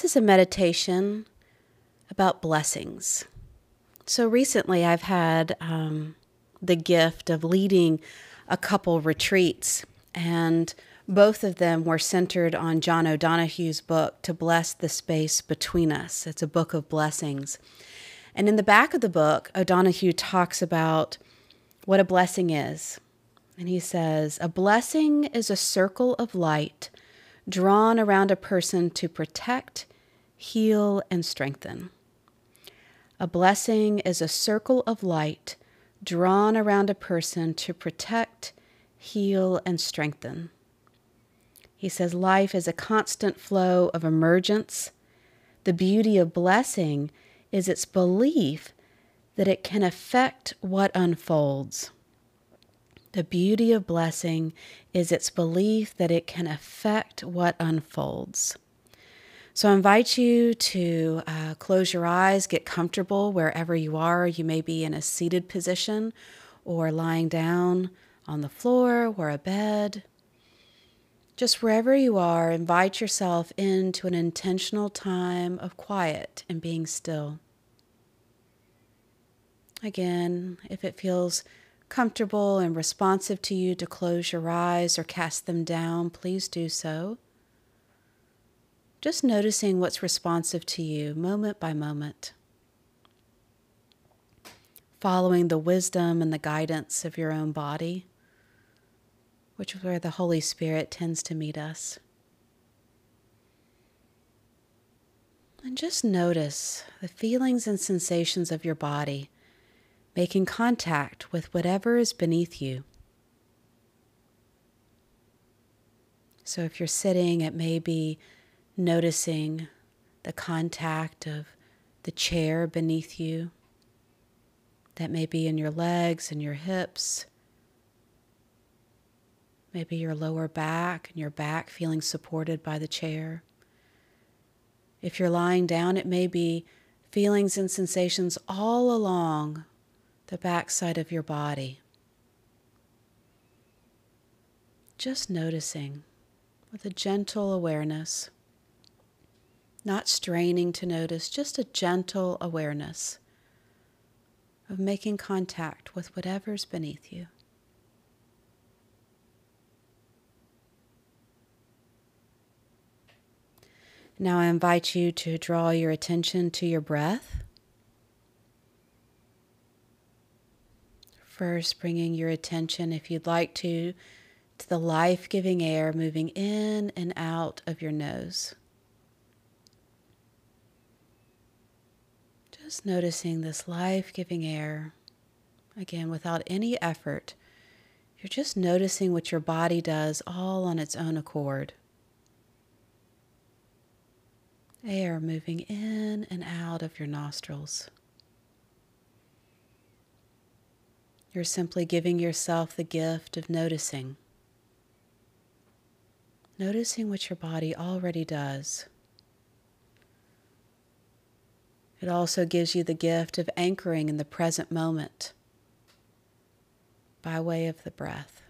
this is a meditation about blessings. So recently, I've had um, the gift of leading a couple retreats, and both of them were centered on John O'Donohue's book, To Bless the Space Between Us. It's a book of blessings. And in the back of the book, O'Donohue talks about what a blessing is. And he says, A blessing is a circle of light drawn around a person to protect, heal, and strengthen. A blessing is a circle of light drawn around a person to protect, heal, and strengthen. He says life is a constant flow of emergence. The beauty of blessing is its belief that it can affect what unfolds. The beauty of blessing is its belief that it can affect what unfolds. So I invite you to uh, close your eyes, get comfortable wherever you are. You may be in a seated position or lying down on the floor or a bed. Just wherever you are, invite yourself into an intentional time of quiet and being still. Again, if it feels comfortable and responsive to you to close your eyes or cast them down, please do so. Just noticing what's responsive to you moment by moment. Following the wisdom and the guidance of your own body, which is where the Holy Spirit tends to meet us. And just notice the feelings and sensations of your body making contact with whatever is beneath you. So if you're sitting, it may be noticing the contact of the chair beneath you. That may be in your legs and your hips. Maybe your lower back and your back feeling supported by the chair. If you're lying down, it may be feelings and sensations all along the backside of your body. Just noticing with a gentle awareness, not straining to notice, just a gentle awareness of making contact with whatever's beneath you. Now I invite you to draw your attention to your breath. First, bringing your attention, if you'd like to, to the life giving air moving in and out of your nose. Just noticing this life giving air, again, without any effort. You're just noticing what your body does all on its own accord. Air moving in and out of your nostrils. You're simply giving yourself the gift of noticing. Noticing what your body already does. It also gives you the gift of anchoring in the present moment by way of the breath.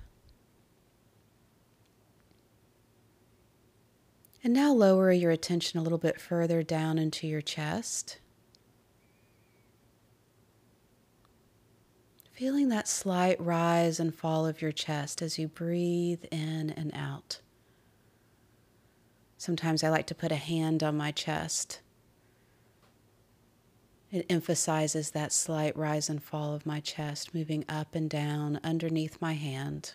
And now lower your attention a little bit further down into your chest. Feeling that slight rise and fall of your chest as you breathe in and out. Sometimes I like to put a hand on my chest. It emphasizes that slight rise and fall of my chest, moving up and down underneath my hand.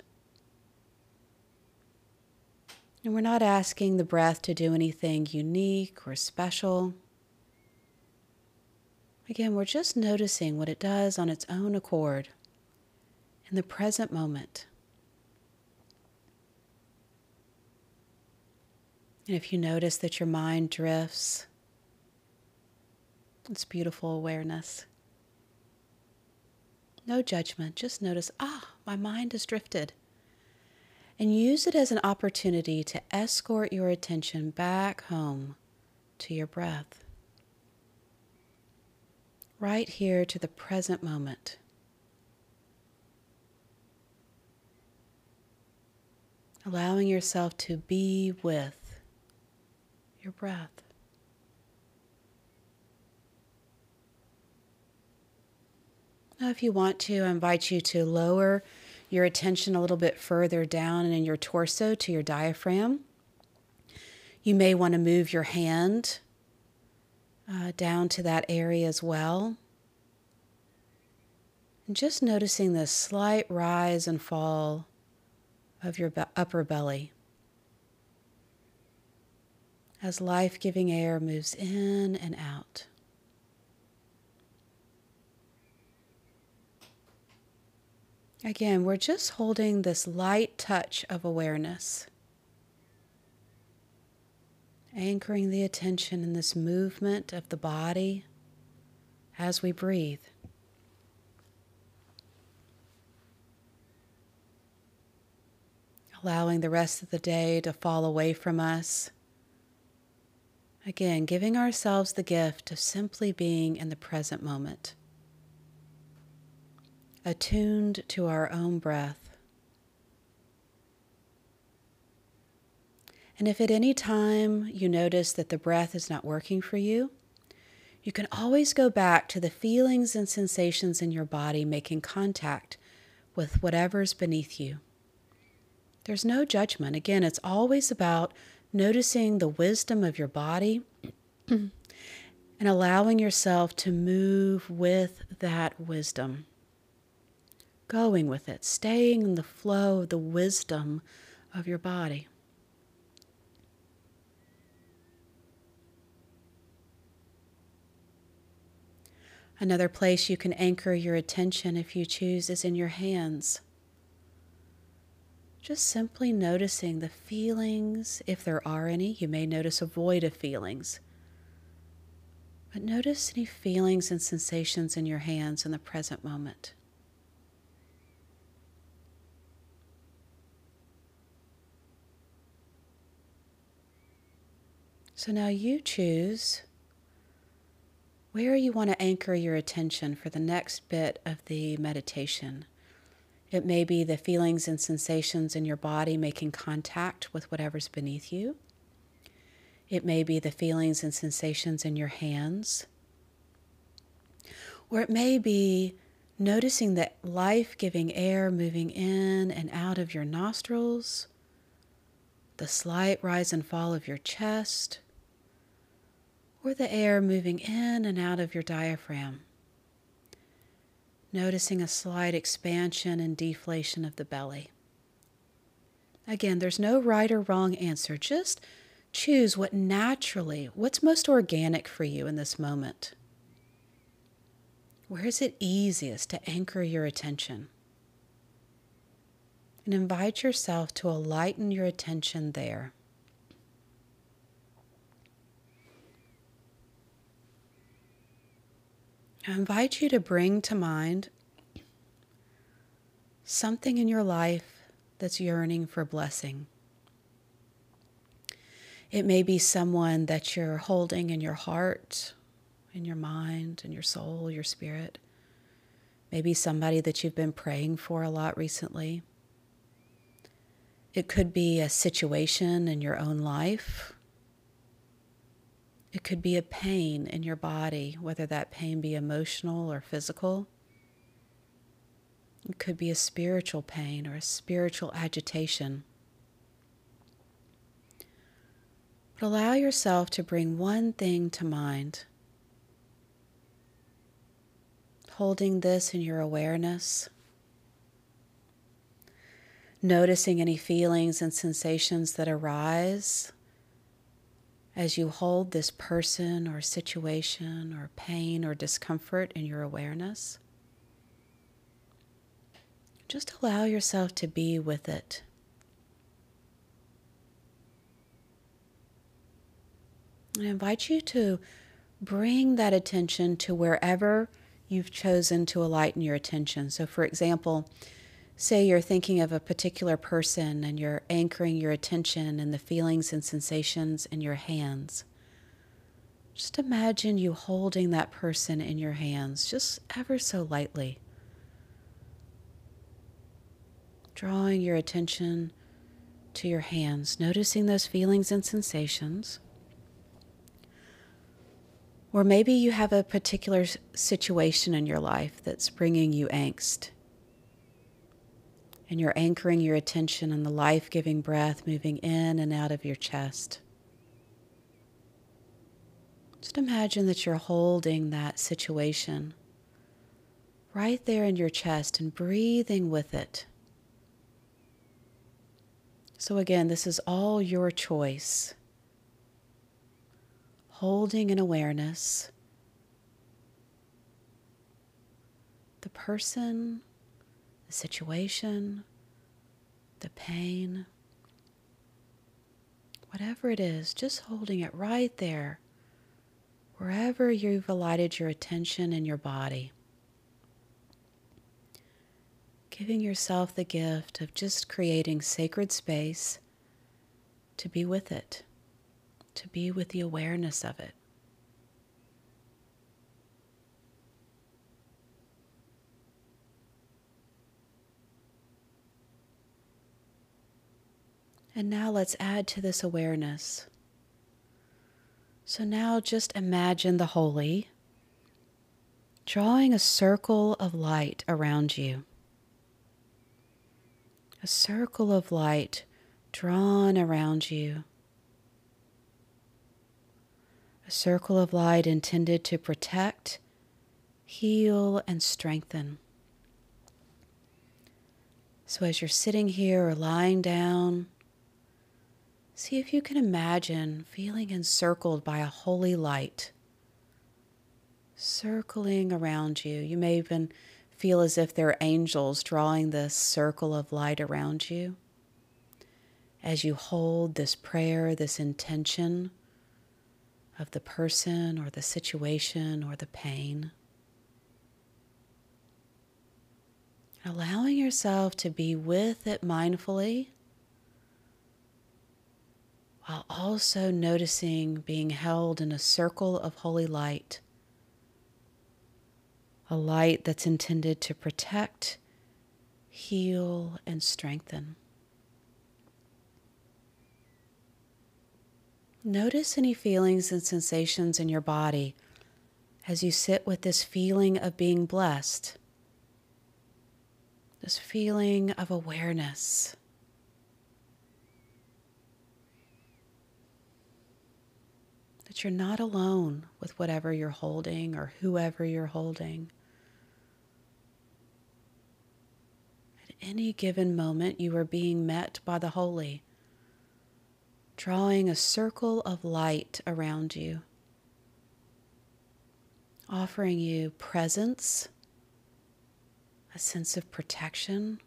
And we're not asking the breath to do anything unique or special. Again, we're just noticing what it does on its own accord in the present moment. And if you notice that your mind drifts, it's beautiful awareness. No judgment, just notice, ah, my mind has drifted. And use it as an opportunity to escort your attention back home to your breath right here to the present moment. Allowing yourself to be with your breath. Now, if you want to, I invite you to lower your attention a little bit further down and in your torso to your diaphragm. You may want to move your hand uh, down to that area as well. And just noticing the slight rise and fall of your be- upper belly as life giving air moves in and out. Again, we're just holding this light touch of awareness, anchoring the attention in this movement of the body as we breathe. Allowing the rest of the day to fall away from us. Again, giving ourselves the gift of simply being in the present moment attuned to our own breath. And if at any time you notice that the breath is not working for you, you can always go back to the feelings and sensations in your body making contact with whatever's beneath you. There's no judgment. Again, it's always about noticing the wisdom of your body and allowing yourself to move with that wisdom going with it, staying in the flow of the wisdom of your body. Another place you can anchor your attention if you choose is in your hands. Just simply noticing the feelings, if there are any. You may notice a void of feelings. But notice any feelings and sensations in your hands in the present moment. So now you choose where you want to anchor your attention for the next bit of the meditation. It may be the feelings and sensations in your body making contact with whatever's beneath you. It may be the feelings and sensations in your hands. Or it may be noticing the life giving air moving in and out of your nostrils, the slight rise and fall of your chest or the air moving in and out of your diaphragm. Noticing a slight expansion and deflation of the belly. Again, there's no right or wrong answer. Just choose what naturally, what's most organic for you in this moment. Where is it easiest to anchor your attention? And invite yourself to lighten your attention there. I invite you to bring to mind something in your life that's yearning for blessing. It may be someone that you're holding in your heart, in your mind, in your soul, your spirit. Maybe somebody that you've been praying for a lot recently. It could be a situation in your own life it could be a pain in your body, whether that pain be emotional or physical. It could be a spiritual pain or a spiritual agitation. But allow yourself to bring one thing to mind. Holding this in your awareness, noticing any feelings and sensations that arise as you hold this person or situation or pain or discomfort in your awareness, just allow yourself to be with it. I invite you to bring that attention to wherever you've chosen to alighten your attention. So, for example, say you're thinking of a particular person and you're anchoring your attention in the feelings and sensations in your hands. Just imagine you holding that person in your hands, just ever so lightly. Drawing your attention to your hands, noticing those feelings and sensations. Or maybe you have a particular situation in your life that's bringing you angst. And you're anchoring your attention on the life giving breath moving in and out of your chest. Just imagine that you're holding that situation right there in your chest and breathing with it. So, again, this is all your choice. Holding an awareness the person, the situation, the pain, whatever it is, just holding it right there, wherever you've alighted your attention in your body giving yourself the gift of just creating sacred space to be with it, to be with the awareness of it. And now let's add to this awareness. So now just imagine the holy drawing a circle of light around you a circle of light drawn around you. A circle of light intended to protect, heal, and strengthen. So, as you're sitting here or lying down, see if you can imagine feeling encircled by a holy light circling around you. You may even feel as if there are angels drawing this circle of light around you. As you hold this prayer, this intention of the person or the situation or the pain, allowing yourself to be with it mindfully while also noticing being held in a circle of holy light a light that's intended to protect, heal, and strengthen. Notice any feelings and sensations in your body as you sit with this feeling of being blessed, this feeling of awareness. You're not alone with whatever you're holding or whoever you're holding. At any given moment, you are being met by the holy, drawing a circle of light around you, offering you presence, a sense of protection,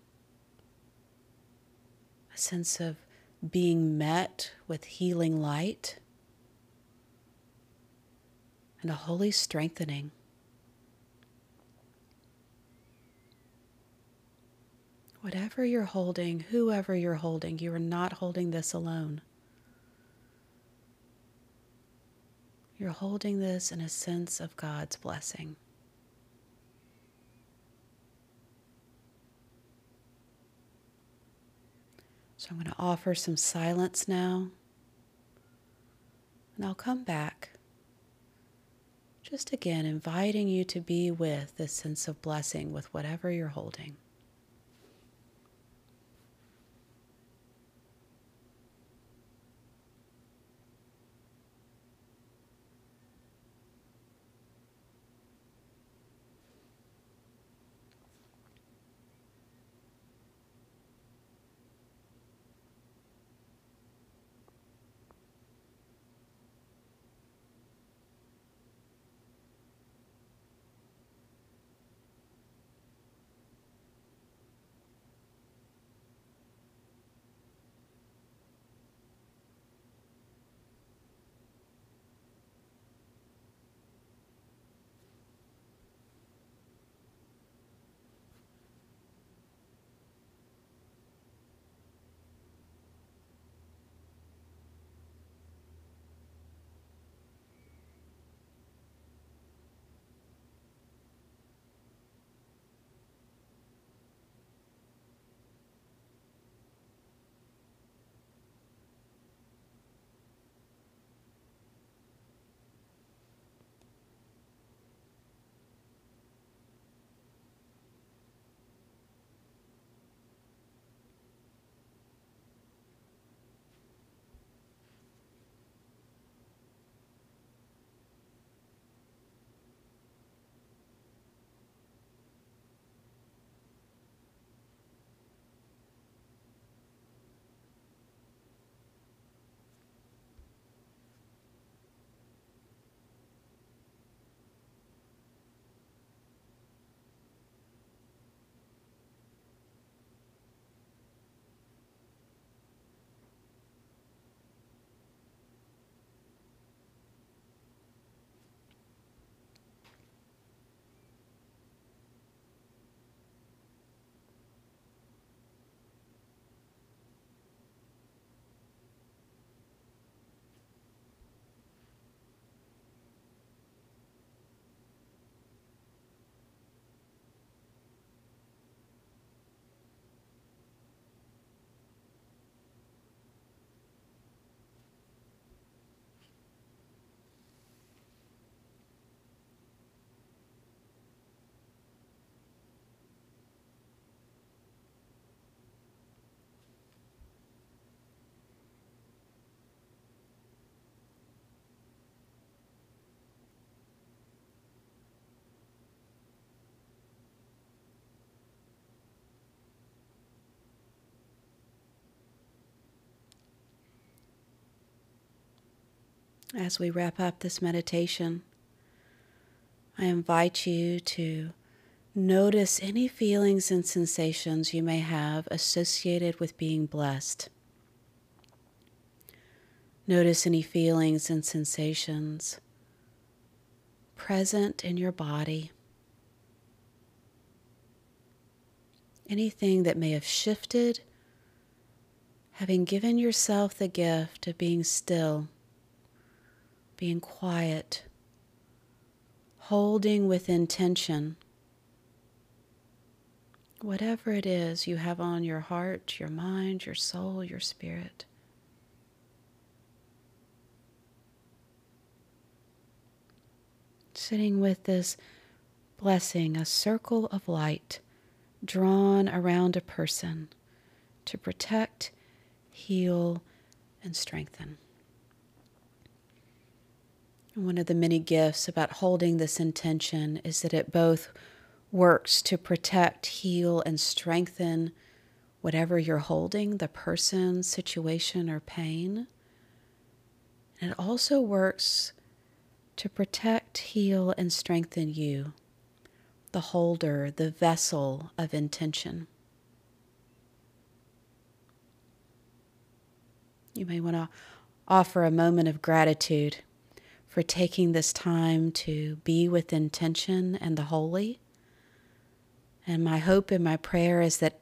a sense of being met with healing light, and a holy strengthening. Whatever you're holding, whoever you're holding, you are not holding this alone. You're holding this in a sense of God's blessing. So I'm going to offer some silence now. And I'll come back. Just again, inviting you to be with this sense of blessing with whatever you're holding. As we wrap up this meditation, I invite you to notice any feelings and sensations you may have associated with being blessed. Notice any feelings and sensations present in your body. Anything that may have shifted, having given yourself the gift of being still, being quiet, holding with intention. Whatever it is you have on your heart, your mind, your soul, your spirit. sitting with this blessing, a circle of light drawn around a person to protect, heal, and strengthen. One of the many gifts about holding this intention is that it both works to protect, heal, and strengthen whatever you're holding the person, situation, or pain. And it also works to protect, heal, and strengthen you, the holder, the vessel of intention. You may want to offer a moment of gratitude for taking this time to be with intention and the holy. And my hope and my prayer is that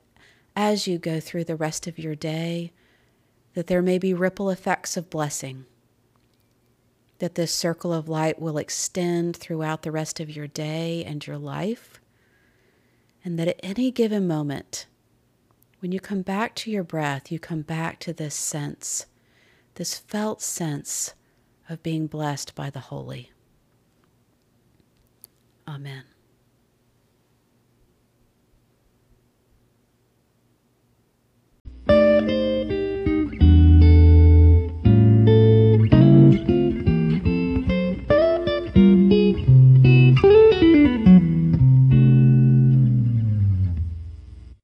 as you go through the rest of your day, that there may be ripple effects of blessing that this circle of light will extend throughout the rest of your day and your life. And that at any given moment, when you come back to your breath, you come back to this sense, this felt sense of being blessed by the holy. Amen.